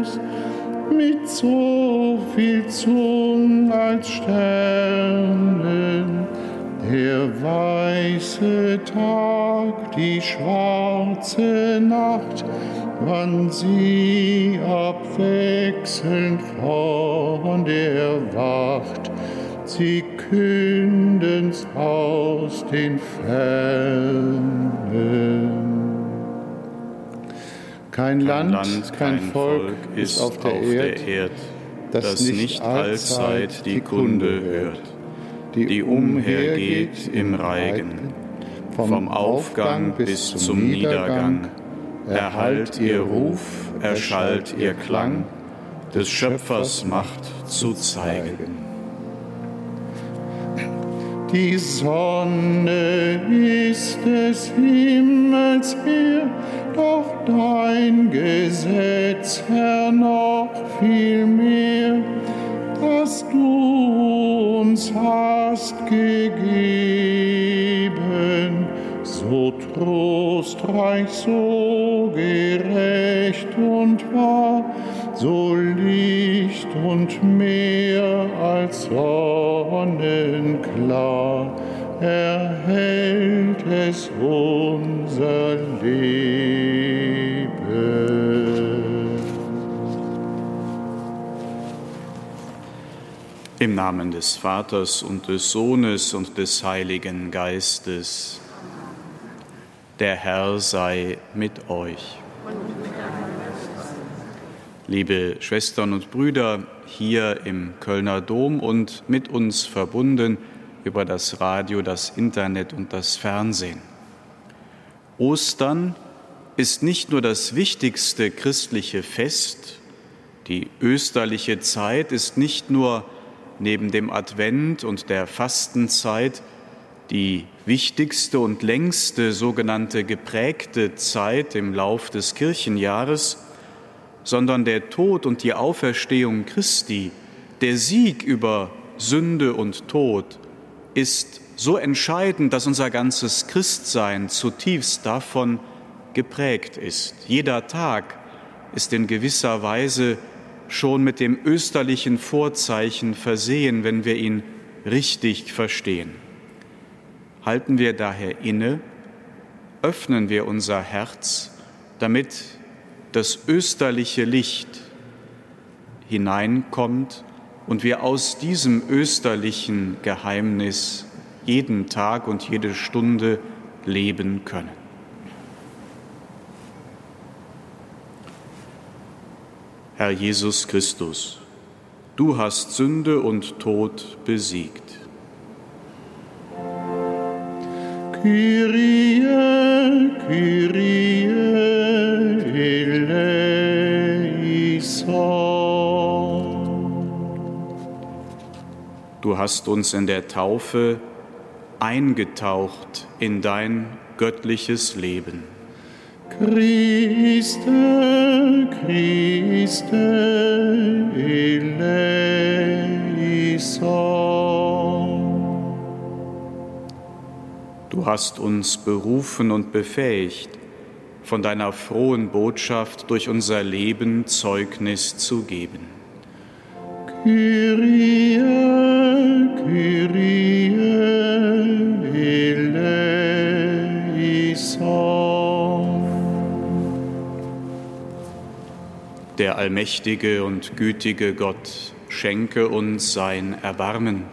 Haus mit so viel Zungen als Sternen. Der weiße Tag, die schwarze Nacht, wann sie abwechselnd von der Wacht, sie künden's aus den Fernen. Kein, Land, Land, kein Volk ist auf der, auf Erd, Erd, das nicht allzeit die Kunde hört, die umhergeht im Reigen, vom Aufgang bis zum Niedergang, erhallt ihr Ruf, erschallt ihr Klang, des Schöpfers Macht zu zeigen. Die Sonne ist des Himmels Heer, doch dein Gesetz, Herr, noch viel mehr, das du uns hast gegeben, so trostreich, so gerecht und wahr, so Licht und mehr als sonnenklar erhält es unser Leben. Im Namen des Vaters und des Sohnes und des Heiligen Geistes. Der Herr sei mit euch. Liebe Schwestern und Brüder hier im Kölner Dom und mit uns verbunden über das Radio, das Internet und das Fernsehen. Ostern ist nicht nur das wichtigste christliche Fest, die österliche Zeit ist nicht nur neben dem Advent und der Fastenzeit die wichtigste und längste sogenannte geprägte Zeit im Lauf des Kirchenjahres, sondern der Tod und die Auferstehung Christi, der Sieg über Sünde und Tod, ist so entscheidend, dass unser ganzes Christsein zutiefst davon geprägt ist. Jeder Tag ist in gewisser Weise schon mit dem österlichen Vorzeichen versehen, wenn wir ihn richtig verstehen. Halten wir daher inne, öffnen wir unser Herz, damit das österliche Licht hineinkommt und wir aus diesem österlichen Geheimnis jeden Tag und jede Stunde leben können. Herr Jesus Christus, du hast Sünde und Tod besiegt. Kyrie, Kyrie. Du hast uns in der Taufe eingetaucht in dein göttliches Leben. Christe, Christe, eleison. Du hast uns berufen und befähigt, von deiner frohen Botschaft durch unser Leben Zeugnis zu geben. Der allmächtige und gütige Gott schenke uns sein Erbarmen.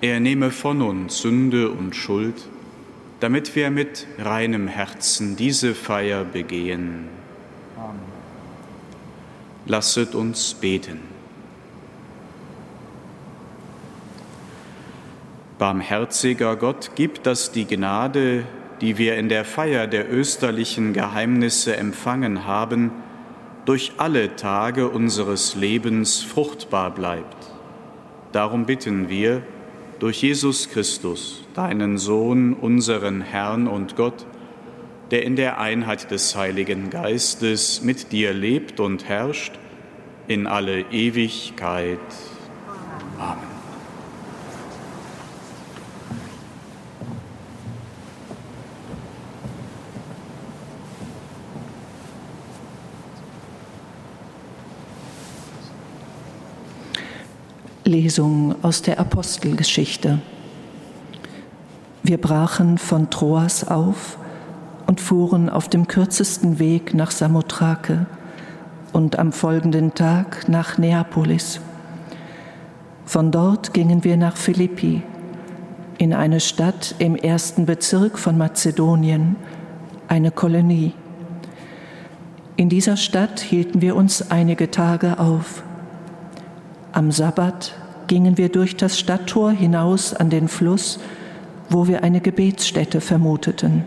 Er nehme von uns Sünde und Schuld, damit wir mit reinem Herzen diese Feier begehen. Amen. Lasset uns beten. Barmherziger Gott, gib, dass die Gnade, die wir in der Feier der österlichen Geheimnisse empfangen haben, durch alle Tage unseres Lebens fruchtbar bleibt. Darum bitten wir durch Jesus Christus, deinen Sohn, unseren Herrn und Gott, der in der Einheit des Heiligen Geistes mit dir lebt und herrscht in alle Ewigkeit. Amen. Lesung aus der Apostelgeschichte. Wir brachen von Troas auf und fuhren auf dem kürzesten Weg nach Samothrake und am folgenden Tag nach Neapolis. Von dort gingen wir nach Philippi, in eine Stadt im ersten Bezirk von Mazedonien, eine Kolonie. In dieser Stadt hielten wir uns einige Tage auf. Am Sabbat gingen wir durch das Stadttor hinaus an den Fluss, wo wir eine Gebetsstätte vermuteten.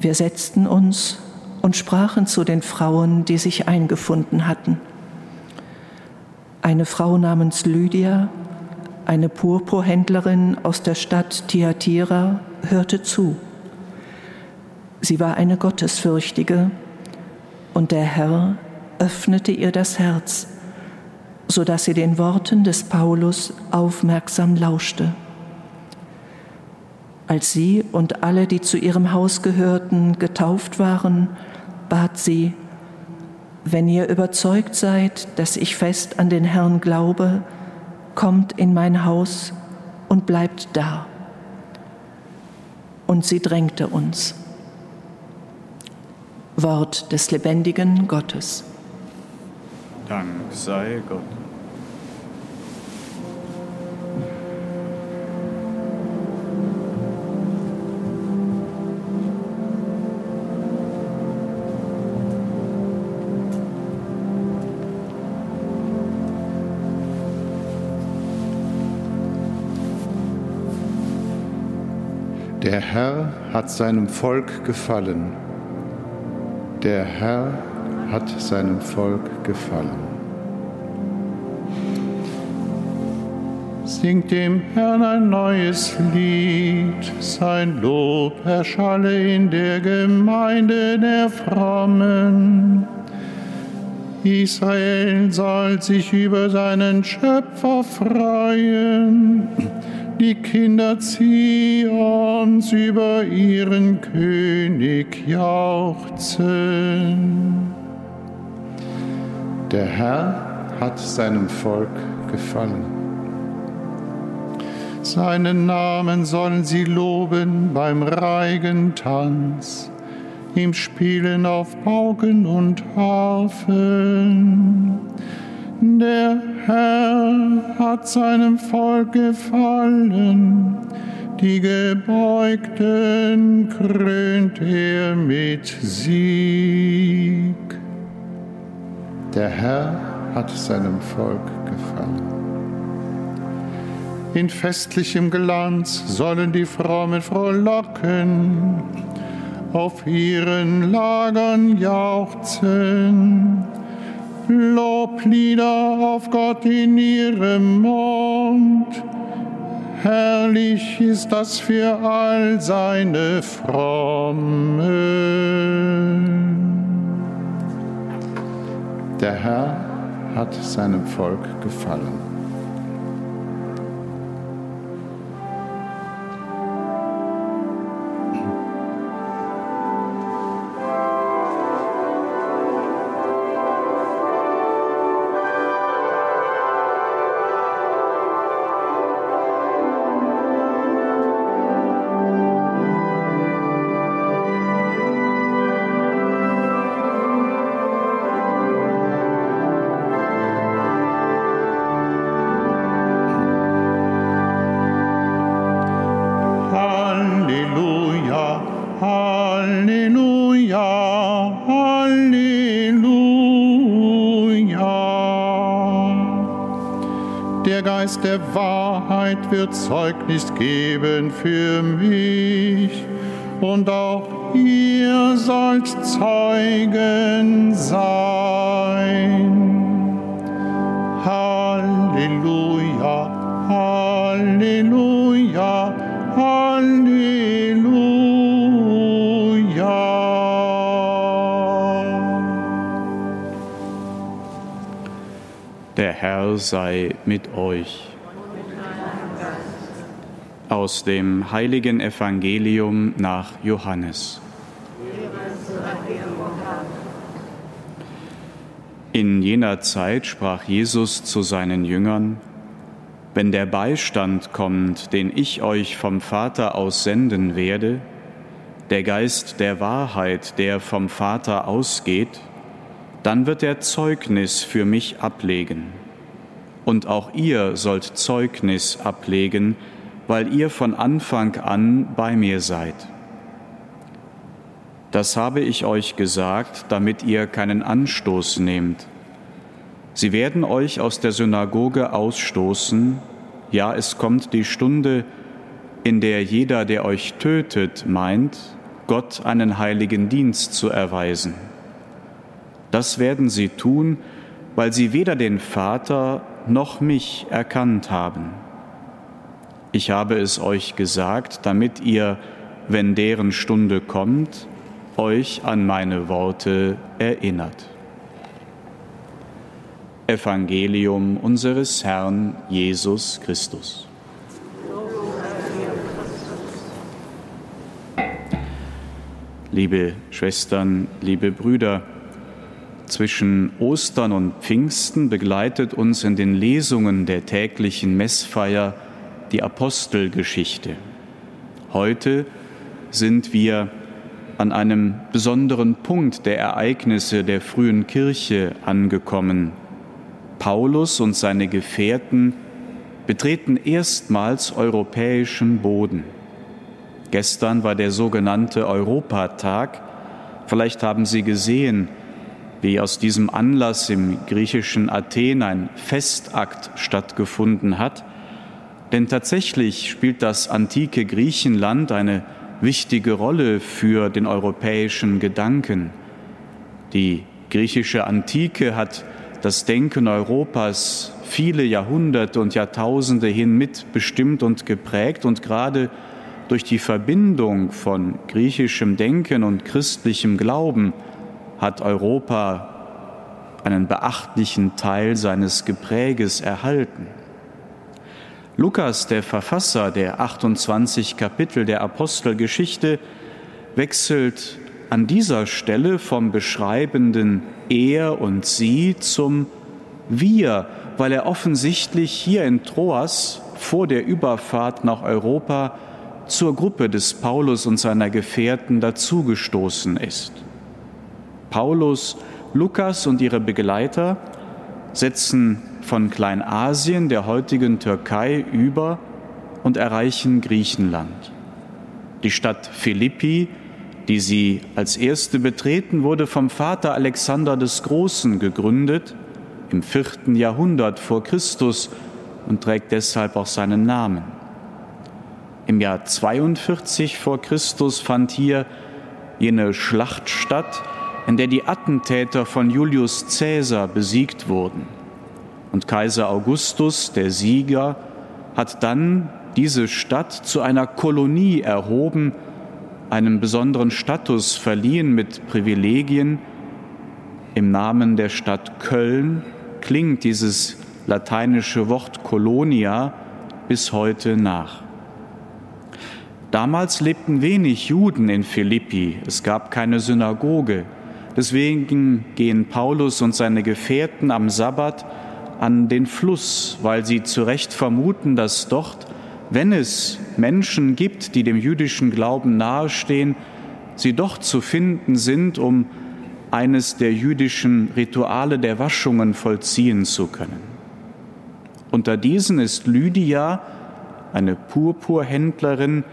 Wir setzten uns und sprachen zu den Frauen, die sich eingefunden hatten. Eine Frau namens Lydia, eine Purpurhändlerin aus der Stadt Thyatira, hörte zu. Sie war eine Gottesfürchtige, und der Herr öffnete ihr das Herz so dass sie den Worten des Paulus aufmerksam lauschte. Als sie und alle, die zu ihrem Haus gehörten, getauft waren, bat sie, wenn ihr überzeugt seid, dass ich fest an den Herrn glaube, kommt in mein Haus und bleibt da. Und sie drängte uns. Wort des lebendigen Gottes. Dank sei Gott. Der Herr hat seinem Volk gefallen. Der Herr hat seinem Volk gefallen. Singt dem Herrn ein neues Lied, sein Lob erschalle in der Gemeinde der Frommen. Israel soll sich über seinen Schöpfer freuen die Kinder Zions über ihren König jauchzen. Der Herr hat seinem Volk gefallen. Seinen Namen sollen sie loben beim Reigentanz, im Spielen auf Pauken und Harfen der Herr hat seinem Volk gefallen, die Gebeugten krönt er mit Sieg. Der Herr hat seinem Volk gefallen. In festlichem Glanz sollen die Frommen frohlocken, auf ihren Lagern jauchzen Loblieder auf Gott in ihrem Mund. Herrlich ist das für all seine Frommen. Der Herr hat seinem Volk gefallen. Wird Zeugnis geben für mich und auch ihr sollt Zeugen sein. Halleluja, Halleluja, Halleluja. Der Herr sei mit euch aus dem heiligen Evangelium nach Johannes. In jener Zeit sprach Jesus zu seinen Jüngern, Wenn der Beistand kommt, den ich euch vom Vater aus senden werde, der Geist der Wahrheit, der vom Vater ausgeht, dann wird er Zeugnis für mich ablegen. Und auch ihr sollt Zeugnis ablegen, weil ihr von Anfang an bei mir seid. Das habe ich euch gesagt, damit ihr keinen Anstoß nehmt. Sie werden euch aus der Synagoge ausstoßen, ja es kommt die Stunde, in der jeder, der euch tötet, meint, Gott einen heiligen Dienst zu erweisen. Das werden sie tun, weil sie weder den Vater noch mich erkannt haben. Ich habe es euch gesagt, damit ihr, wenn deren Stunde kommt, euch an meine Worte erinnert. Evangelium unseres Herrn Jesus Christus. Liebe Schwestern, liebe Brüder, zwischen Ostern und Pfingsten begleitet uns in den Lesungen der täglichen Messfeier die Apostelgeschichte. Heute sind wir an einem besonderen Punkt der Ereignisse der frühen Kirche angekommen. Paulus und seine Gefährten betreten erstmals europäischen Boden. Gestern war der sogenannte Europatag. Vielleicht haben Sie gesehen, wie aus diesem Anlass im griechischen Athen ein Festakt stattgefunden hat. Denn tatsächlich spielt das antike Griechenland eine wichtige Rolle für den europäischen Gedanken. Die griechische Antike hat das Denken Europas viele Jahrhunderte und Jahrtausende hin mitbestimmt und geprägt und gerade durch die Verbindung von griechischem Denken und christlichem Glauben hat Europa einen beachtlichen Teil seines Gepräges erhalten. Lukas, der Verfasser der 28 Kapitel der Apostelgeschichte, wechselt an dieser Stelle vom beschreibenden Er und Sie zum Wir, weil er offensichtlich hier in Troas vor der Überfahrt nach Europa zur Gruppe des Paulus und seiner Gefährten dazugestoßen ist. Paulus, Lukas und ihre Begleiter setzen von Kleinasien, der heutigen Türkei, über und erreichen Griechenland. Die Stadt Philippi, die sie als erste betreten, wurde vom Vater Alexander des Großen gegründet im vierten Jahrhundert vor Christus und trägt deshalb auch seinen Namen. Im Jahr 42 vor Christus fand hier jene Schlacht statt, in der die Attentäter von Julius Caesar besiegt wurden. Und Kaiser Augustus, der Sieger, hat dann diese Stadt zu einer Kolonie erhoben, einen besonderen Status verliehen mit Privilegien. Im Namen der Stadt Köln klingt dieses lateinische Wort Colonia bis heute nach. Damals lebten wenig Juden in Philippi, es gab keine Synagoge. Deswegen gehen Paulus und seine Gefährten am Sabbat an den Fluss, weil sie zu Recht vermuten, dass dort, wenn es Menschen gibt, die dem jüdischen Glauben nahestehen, sie doch zu finden sind, um eines der jüdischen Rituale der Waschungen vollziehen zu können. Unter diesen ist Lydia, eine Purpurhändlerin,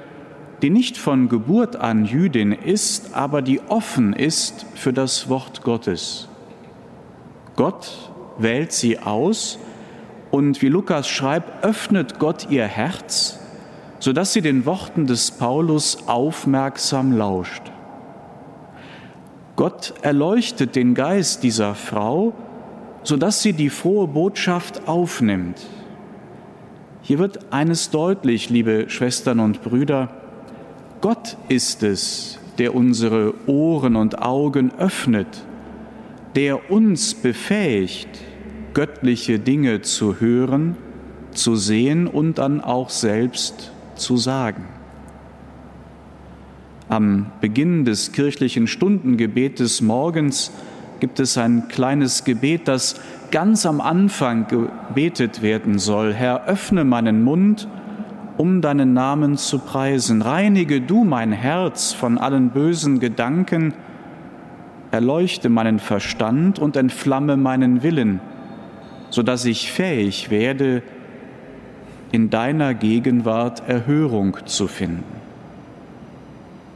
die nicht von Geburt an Jüdin ist, aber die offen ist für das Wort Gottes. Gott wählt sie aus und wie Lukas schreibt, öffnet Gott ihr Herz, sodass sie den Worten des Paulus aufmerksam lauscht. Gott erleuchtet den Geist dieser Frau, sodass sie die frohe Botschaft aufnimmt. Hier wird eines deutlich, liebe Schwestern und Brüder, Gott ist es, der unsere Ohren und Augen öffnet, der uns befähigt, göttliche Dinge zu hören, zu sehen und dann auch selbst zu sagen. Am Beginn des kirchlichen Stundengebetes morgens gibt es ein kleines Gebet, das ganz am Anfang gebetet werden soll. Herr, öffne meinen Mund, um deinen Namen zu preisen. Reinige du mein Herz von allen bösen Gedanken, erleuchte meinen Verstand und entflamme meinen Willen, so dass ich fähig werde, in deiner Gegenwart Erhörung zu finden.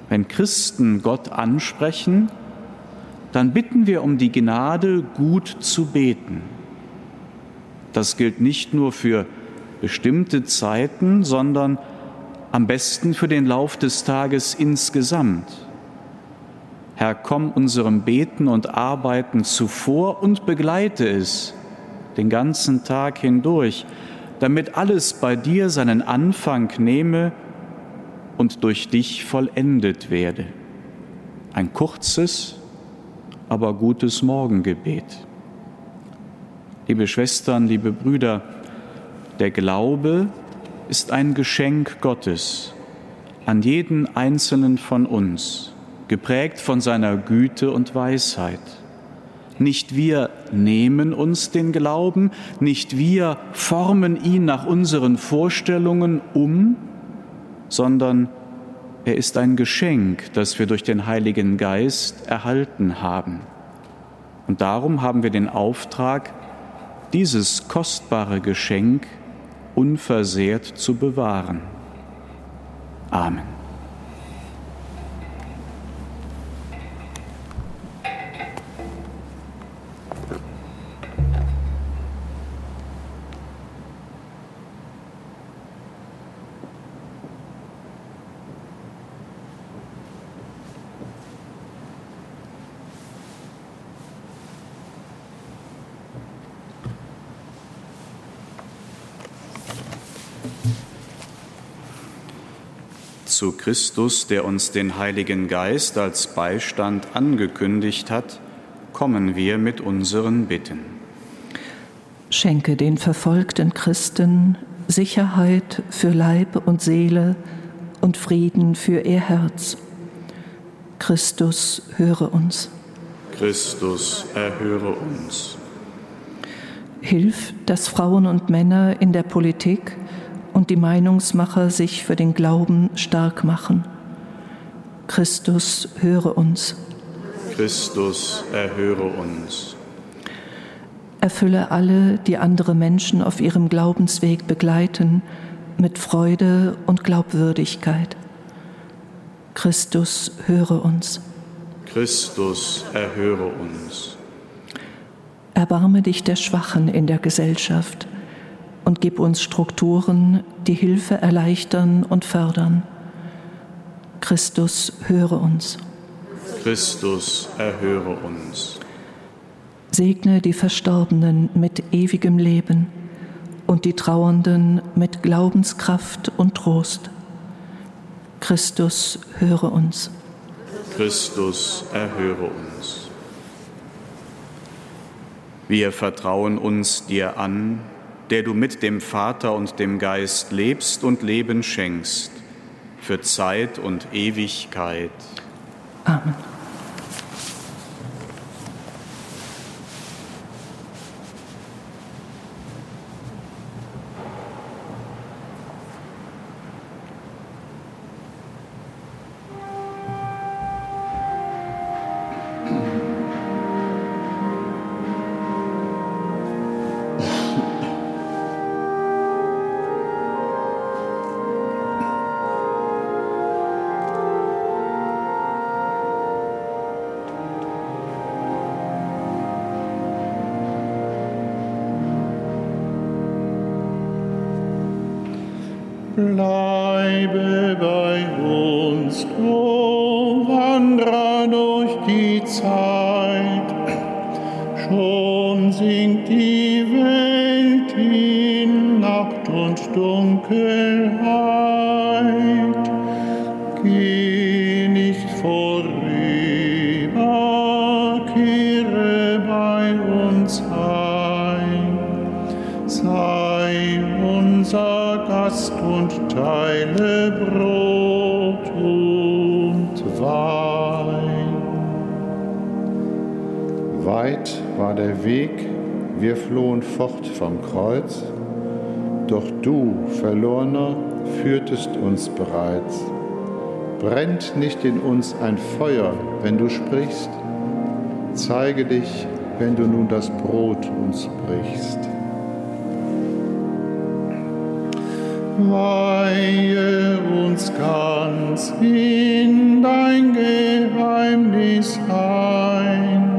Wenn Christen Gott ansprechen, dann bitten wir um die Gnade, gut zu beten. Das gilt nicht nur für bestimmte Zeiten, sondern am besten für den Lauf des Tages insgesamt. Herr, komm unserem Beten und Arbeiten zuvor und begleite es den ganzen Tag hindurch, damit alles bei dir seinen Anfang nehme und durch dich vollendet werde. Ein kurzes, aber gutes Morgengebet. Liebe Schwestern, liebe Brüder, der Glaube ist ein Geschenk Gottes an jeden einzelnen von uns, geprägt von seiner Güte und Weisheit. Nicht wir nehmen uns den Glauben, nicht wir formen ihn nach unseren Vorstellungen um, sondern er ist ein Geschenk, das wir durch den Heiligen Geist erhalten haben. Und darum haben wir den Auftrag, dieses kostbare Geschenk unversehrt zu bewahren. Amen. Christus, der uns den Heiligen Geist als Beistand angekündigt hat, kommen wir mit unseren Bitten. Schenke den verfolgten Christen Sicherheit für Leib und Seele und Frieden für ihr Herz. Christus, höre uns. Christus, erhöre uns. Hilf, dass Frauen und Männer in der Politik und die Meinungsmacher sich für den Glauben stark machen. Christus, höre uns. Christus, erhöre uns. Erfülle alle, die andere Menschen auf ihrem Glaubensweg begleiten, mit Freude und Glaubwürdigkeit. Christus, höre uns. Christus, erhöre uns. Erbarme dich der Schwachen in der Gesellschaft und gib uns Strukturen, die Hilfe erleichtern und fördern. Christus, höre uns. Christus, erhöre uns. Segne die Verstorbenen mit ewigem Leben und die Trauernden mit Glaubenskraft und Trost. Christus, höre uns. Christus, erhöre uns. Wir vertrauen uns dir an der du mit dem Vater und dem Geist lebst und Leben schenkst, für Zeit und Ewigkeit. Amen. Weg, wir flohen fort vom Kreuz, doch du, Verlorener, führtest uns bereits. Brennt nicht in uns ein Feuer, wenn du sprichst? Zeige dich, wenn du nun das Brot uns brichst. Weihe uns ganz in dein Geheimnis ein.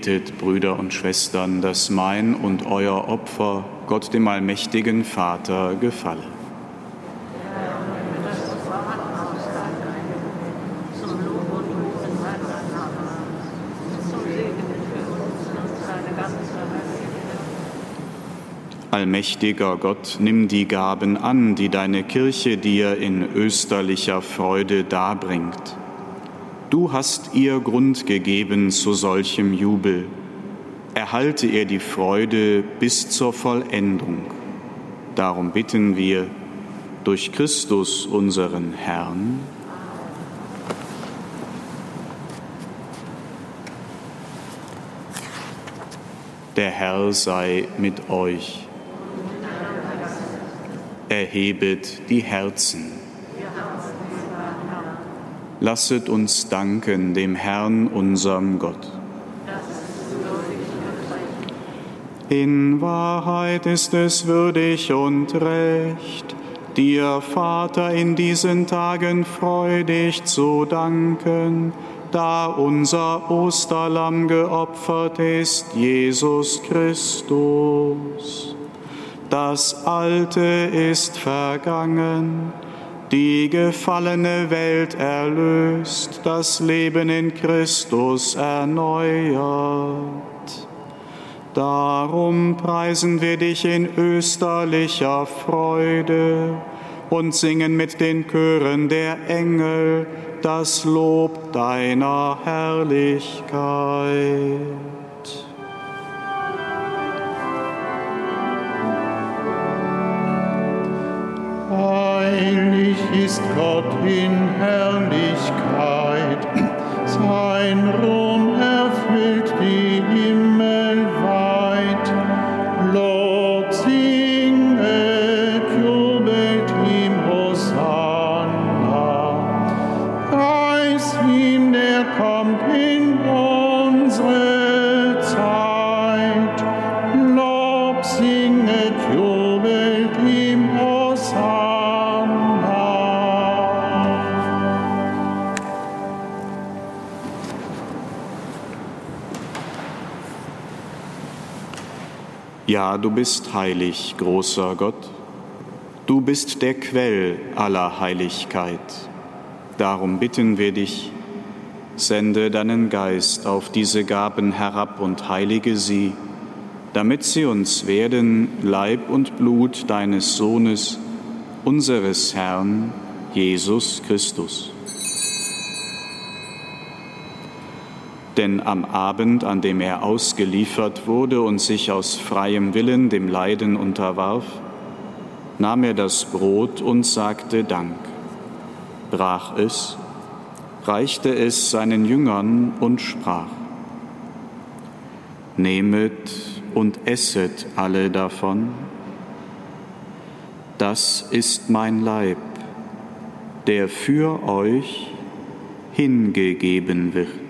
Betet, Brüder und Schwestern, dass mein und euer Opfer Gott dem allmächtigen Vater gefalle. Allmächtiger Gott, nimm die Gaben an, die deine Kirche dir in österlicher Freude darbringt. Du hast ihr Grund gegeben zu solchem Jubel. Erhalte ihr die Freude bis zur Vollendung. Darum bitten wir durch Christus unseren Herrn. Der Herr sei mit euch erhebet die Herzen. Lasset uns danken dem Herrn, unserem Gott. In Wahrheit ist es würdig und recht, dir, Vater, in diesen Tagen freudig zu danken, da unser Osterlamm geopfert ist, Jesus Christus. Das Alte ist vergangen, die gefallene Welt erlöst, das Leben in Christus erneuert. Darum preisen wir dich in österlicher Freude und singen mit den Chören der Engel das Lob deiner Herrlichkeit. Heilig ist Gott in Herrlichkeit, sein Ruhm du bist heilig, großer Gott. Du bist der Quell aller Heiligkeit. Darum bitten wir dich, sende deinen Geist auf diese Gaben herab und heilige sie, damit sie uns werden Leib und Blut deines Sohnes, unseres Herrn, Jesus Christus. Denn am Abend, an dem er ausgeliefert wurde und sich aus freiem Willen dem Leiden unterwarf, nahm er das Brot und sagte Dank, brach es, reichte es seinen Jüngern und sprach, Nehmet und esset alle davon, das ist mein Leib, der für euch hingegeben wird.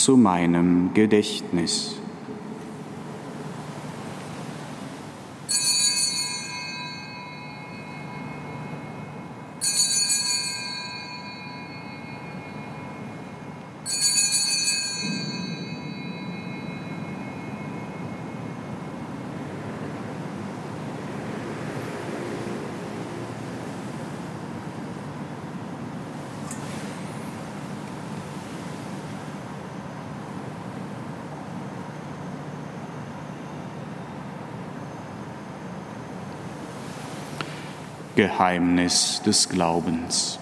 zu meinem Gedächtnis. Geheimnis des Glaubens.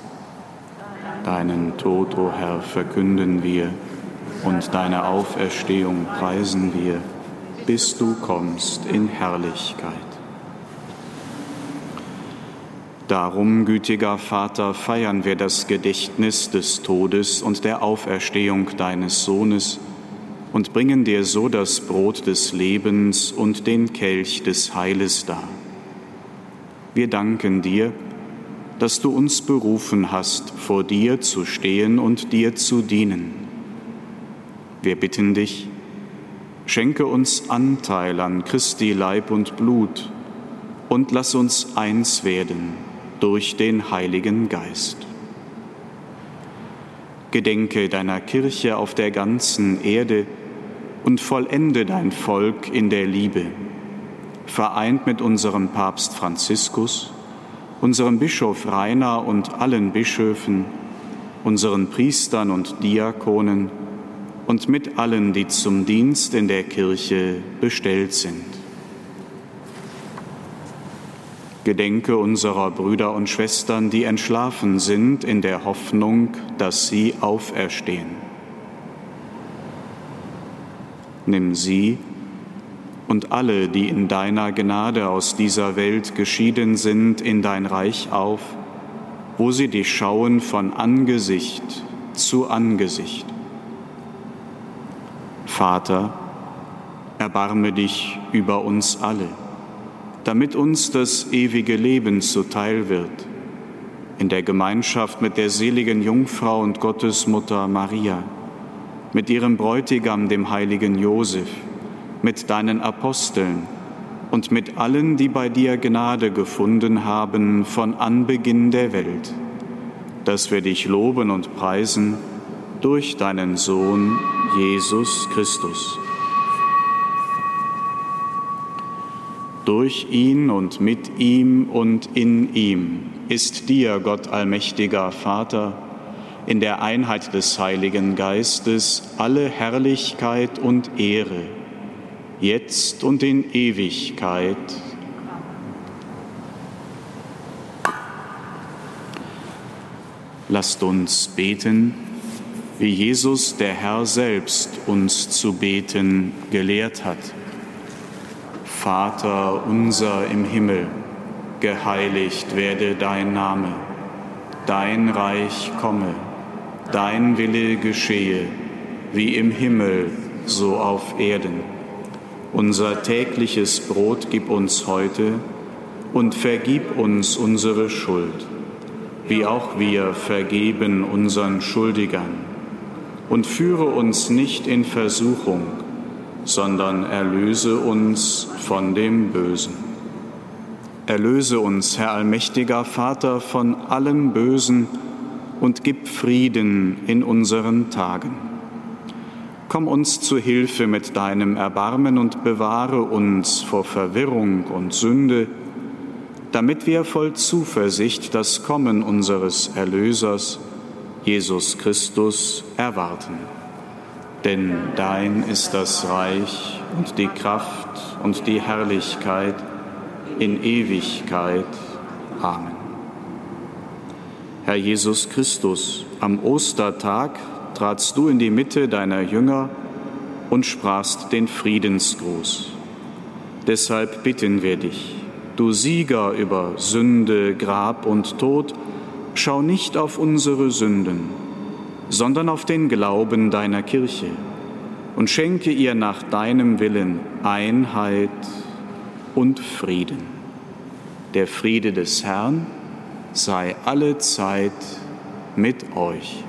Deinen Tod, o oh Herr, verkünden wir und deine Auferstehung preisen wir, bis du kommst in Herrlichkeit. Darum, gütiger Vater, feiern wir das Gedächtnis des Todes und der Auferstehung deines Sohnes und bringen dir so das Brot des Lebens und den Kelch des Heiles dar wir danken dir, dass du uns berufen hast, vor dir zu stehen und dir zu dienen. Wir bitten dich, schenke uns Anteil an Christi Leib und Blut und lass uns eins werden durch den Heiligen Geist. Gedenke deiner Kirche auf der ganzen Erde und vollende dein Volk in der Liebe vereint mit unserem Papst Franziskus, unserem Bischof Rainer und allen Bischöfen, unseren Priestern und Diakonen und mit allen, die zum Dienst in der Kirche bestellt sind. Gedenke unserer Brüder und Schwestern, die entschlafen sind, in der Hoffnung, dass sie auferstehen. Nimm sie und alle, die in deiner Gnade aus dieser Welt geschieden sind, in dein Reich auf, wo sie dich schauen von Angesicht zu Angesicht. Vater, erbarme dich über uns alle, damit uns das ewige Leben zuteil wird, in der Gemeinschaft mit der seligen Jungfrau und Gottesmutter Maria, mit ihrem Bräutigam, dem heiligen Josef, mit deinen Aposteln und mit allen, die bei dir Gnade gefunden haben von Anbeginn der Welt, dass wir dich loben und preisen durch deinen Sohn Jesus Christus. Durch ihn und mit ihm und in ihm ist dir, Gott allmächtiger Vater, in der Einheit des Heiligen Geistes alle Herrlichkeit und Ehre jetzt und in Ewigkeit. Lasst uns beten, wie Jesus der Herr selbst uns zu beten gelehrt hat. Vater unser im Himmel, geheiligt werde dein Name, dein Reich komme, dein Wille geschehe, wie im Himmel, so auf Erden. Unser tägliches Brot gib uns heute und vergib uns unsere Schuld, wie auch wir vergeben unseren Schuldigern. Und führe uns nicht in Versuchung, sondern erlöse uns von dem Bösen. Erlöse uns, Herr allmächtiger Vater, von allem Bösen und gib Frieden in unseren Tagen Komm uns zu Hilfe mit deinem Erbarmen und bewahre uns vor Verwirrung und Sünde, damit wir voll Zuversicht das Kommen unseres Erlösers, Jesus Christus, erwarten. Denn dein ist das Reich und die Kraft und die Herrlichkeit in Ewigkeit. Amen. Herr Jesus Christus, am Ostertag tratst du in die Mitte deiner Jünger und sprachst den Friedensgruß. Deshalb bitten wir dich, du Sieger über Sünde, Grab und Tod, schau nicht auf unsere Sünden, sondern auf den Glauben deiner Kirche und schenke ihr nach deinem Willen Einheit und Frieden. Der Friede des Herrn sei alle Zeit mit euch.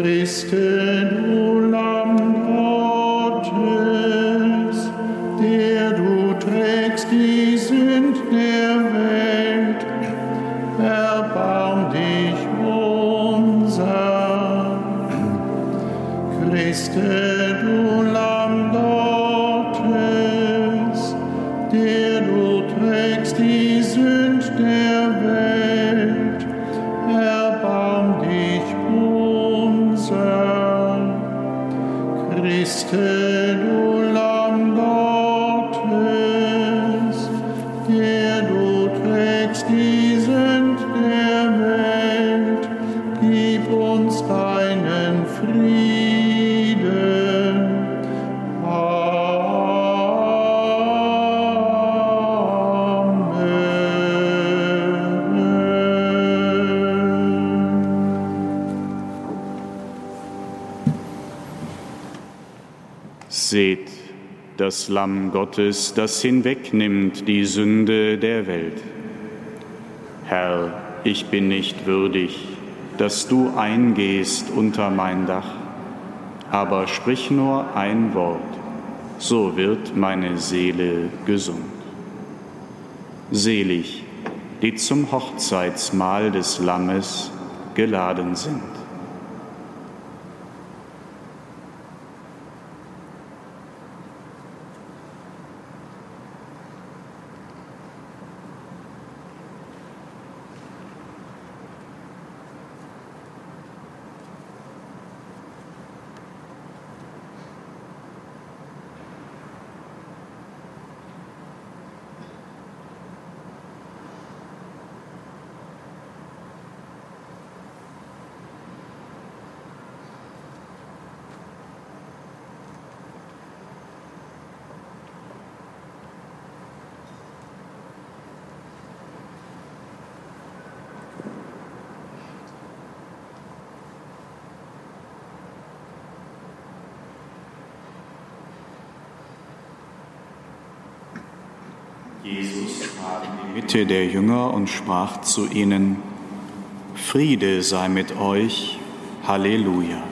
Christe, du Lamm Gottes, der du trägst die Sünd der Welt, erbarm dich unser. Christe, du das Lamm Gottes, das hinwegnimmt die Sünde der Welt. Herr, ich bin nicht würdig, dass du eingehst unter mein Dach, aber sprich nur ein Wort, so wird meine Seele gesund. Selig, die zum Hochzeitsmahl des Lammes geladen sind. Jesus trat in die Mitte der Jünger und sprach zu ihnen, Friede sei mit euch, Halleluja.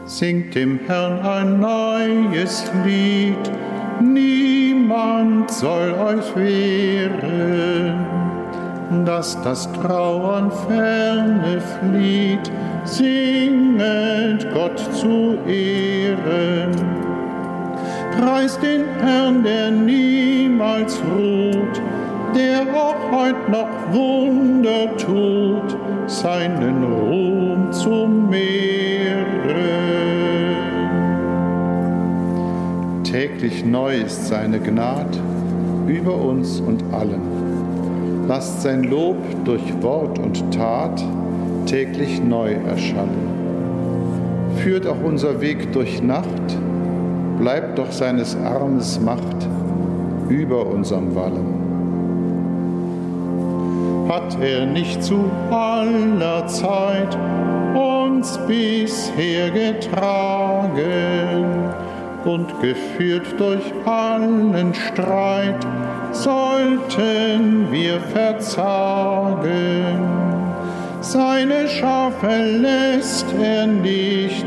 Singt dem Herrn ein neues Lied, niemand soll euch wehren, dass das Trauern ferne flieht, singet Gott zu Ehren. Preist den Herrn, der niemals ruht, der auch heut noch Wunder tut, seinen Ruhm zum Mehren. Täglich neu ist seine Gnad über uns und allen. Lasst sein Lob durch Wort und Tat täglich neu erschallen. Führt auch unser Weg durch Nacht, bleibt doch seines Armes Macht über unserem Wallen. Hat er nicht zu aller Zeit uns bisher getragen, und geführt durch allen Streit, sollten wir verzagen. Seine Schafe lässt er nicht,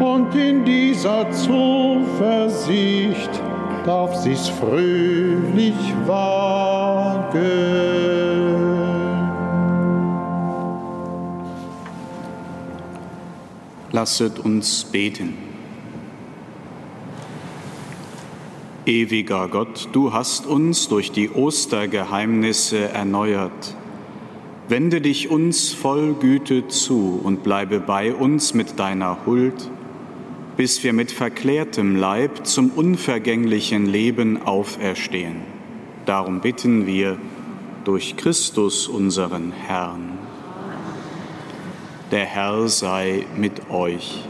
und in dieser Zuversicht darf sie's fröhlich wagen. Lasset uns beten. Ewiger Gott, du hast uns durch die Ostergeheimnisse erneuert. Wende dich uns voll Güte zu und bleibe bei uns mit deiner Huld, bis wir mit verklärtem Leib zum unvergänglichen Leben auferstehen. Darum bitten wir durch Christus unseren Herrn. Der Herr sei mit euch.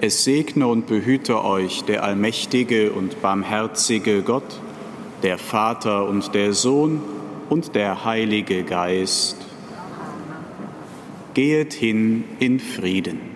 Es segne und behüte euch der allmächtige und barmherzige Gott, der Vater und der Sohn und der Heilige Geist. Gehet hin in Frieden.